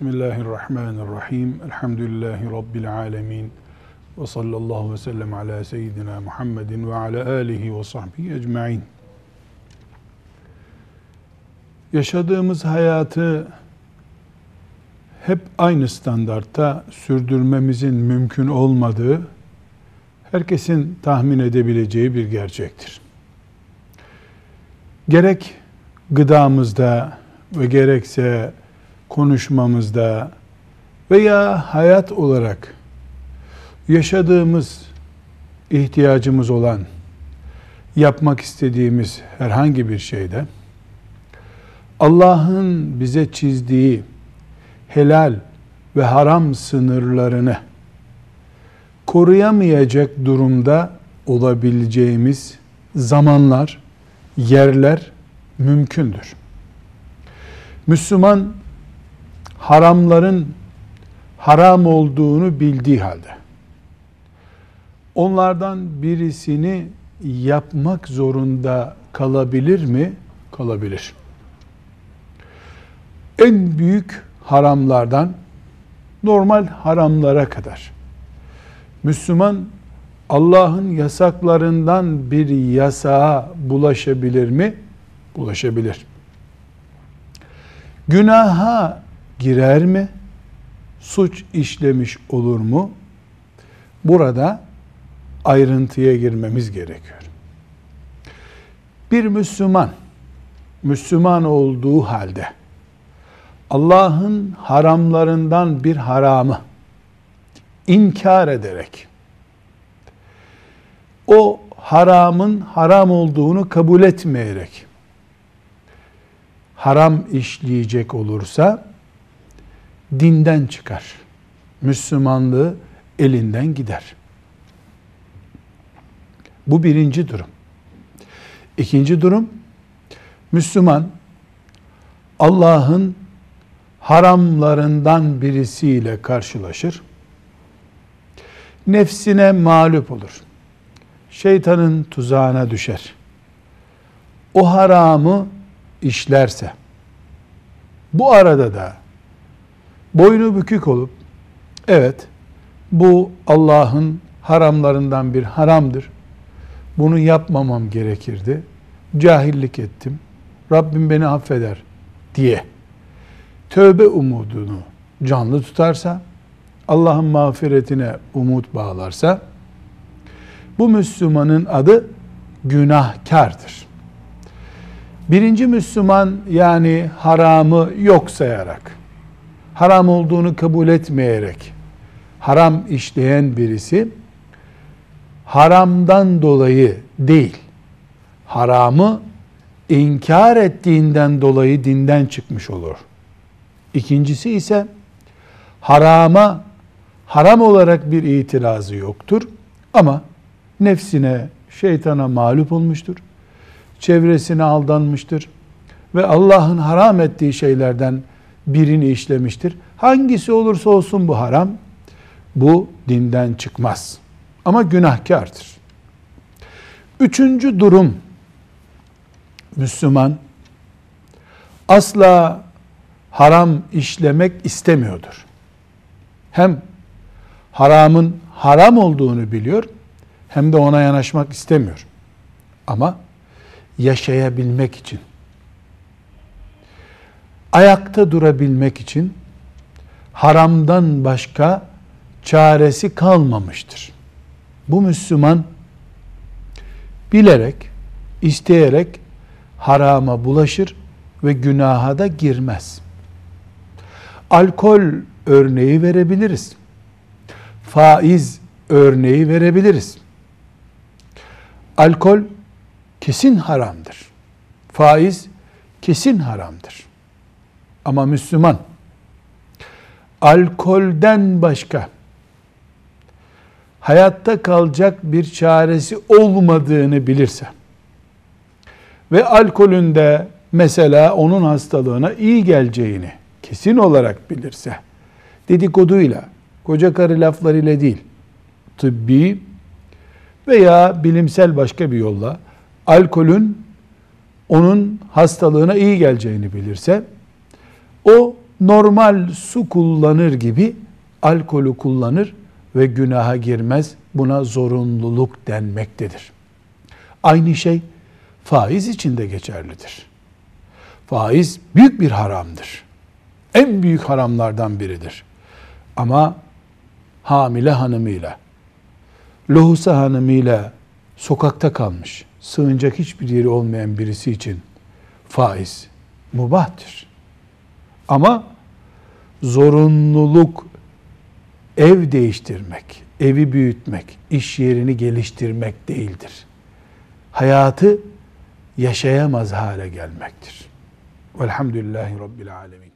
Bismillahirrahmanirrahim. Elhamdülillahi Rabbil alemin. Ve sallallahu ve sellem ala seyyidina Muhammedin ve ala alihi ve sahbihi ecma'in. Yaşadığımız hayatı hep aynı standartta sürdürmemizin mümkün olmadığı herkesin tahmin edebileceği bir gerçektir. Gerek gıdamızda ve gerekse konuşmamızda veya hayat olarak yaşadığımız ihtiyacımız olan yapmak istediğimiz herhangi bir şeyde Allah'ın bize çizdiği helal ve haram sınırlarını koruyamayacak durumda olabileceğimiz zamanlar, yerler mümkündür. Müslüman haramların haram olduğunu bildiği halde onlardan birisini yapmak zorunda kalabilir mi? Kalabilir. En büyük haramlardan normal haramlara kadar Müslüman Allah'ın yasaklarından bir yasağa bulaşabilir mi? Bulaşabilir. Günaha girer mi? Suç işlemiş olur mu? Burada ayrıntıya girmemiz gerekiyor. Bir Müslüman Müslüman olduğu halde Allah'ın haramlarından bir haramı inkar ederek o haramın haram olduğunu kabul etmeyerek haram işleyecek olursa dinden çıkar. Müslümanlığı elinden gider. Bu birinci durum. İkinci durum, Müslüman Allah'ın haramlarından birisiyle karşılaşır. Nefsine mağlup olur. Şeytanın tuzağına düşer. O haramı işlerse, bu arada da boynu bükük olup evet bu Allah'ın haramlarından bir haramdır. Bunu yapmamam gerekirdi. Cahillik ettim. Rabbim beni affeder diye tövbe umudunu canlı tutarsa, Allah'ın mağfiretine umut bağlarsa, bu Müslümanın adı günahkardır. Birinci Müslüman yani haramı yok sayarak, haram olduğunu kabul etmeyerek haram işleyen birisi haramdan dolayı değil, haramı inkar ettiğinden dolayı dinden çıkmış olur. İkincisi ise harama haram olarak bir itirazı yoktur ama nefsine, şeytana mağlup olmuştur. Çevresine aldanmıştır ve Allah'ın haram ettiği şeylerden birini işlemiştir. Hangisi olursa olsun bu haram, bu dinden çıkmaz. Ama günahkardır. Üçüncü durum, Müslüman asla haram işlemek istemiyordur. Hem haramın haram olduğunu biliyor, hem de ona yanaşmak istemiyor. Ama yaşayabilmek için, ayakta durabilmek için haramdan başka çaresi kalmamıştır. Bu Müslüman bilerek, isteyerek harama bulaşır ve günaha da girmez. Alkol örneği verebiliriz. Faiz örneği verebiliriz. Alkol kesin haramdır. Faiz kesin haramdır. Ama Müslüman. Alkolden başka hayatta kalacak bir çaresi olmadığını bilirse ve alkolün de mesela onun hastalığına iyi geleceğini kesin olarak bilirse dedikoduyla, koca karı laflarıyla değil, tıbbi veya bilimsel başka bir yolla alkolün onun hastalığına iyi geleceğini bilirse o normal su kullanır gibi alkolü kullanır ve günaha girmez. Buna zorunluluk denmektedir. Aynı şey faiz için de geçerlidir. Faiz büyük bir haramdır. En büyük haramlardan biridir. Ama hamile hanımıyla, lohusa hanımıyla sokakta kalmış, sığınacak hiçbir yeri olmayan birisi için faiz mubahtır. Ama zorunluluk ev değiştirmek, evi büyütmek, iş yerini geliştirmek değildir. Hayatı yaşayamaz hale gelmektir. Velhamdülillahi Rabbil Alemin.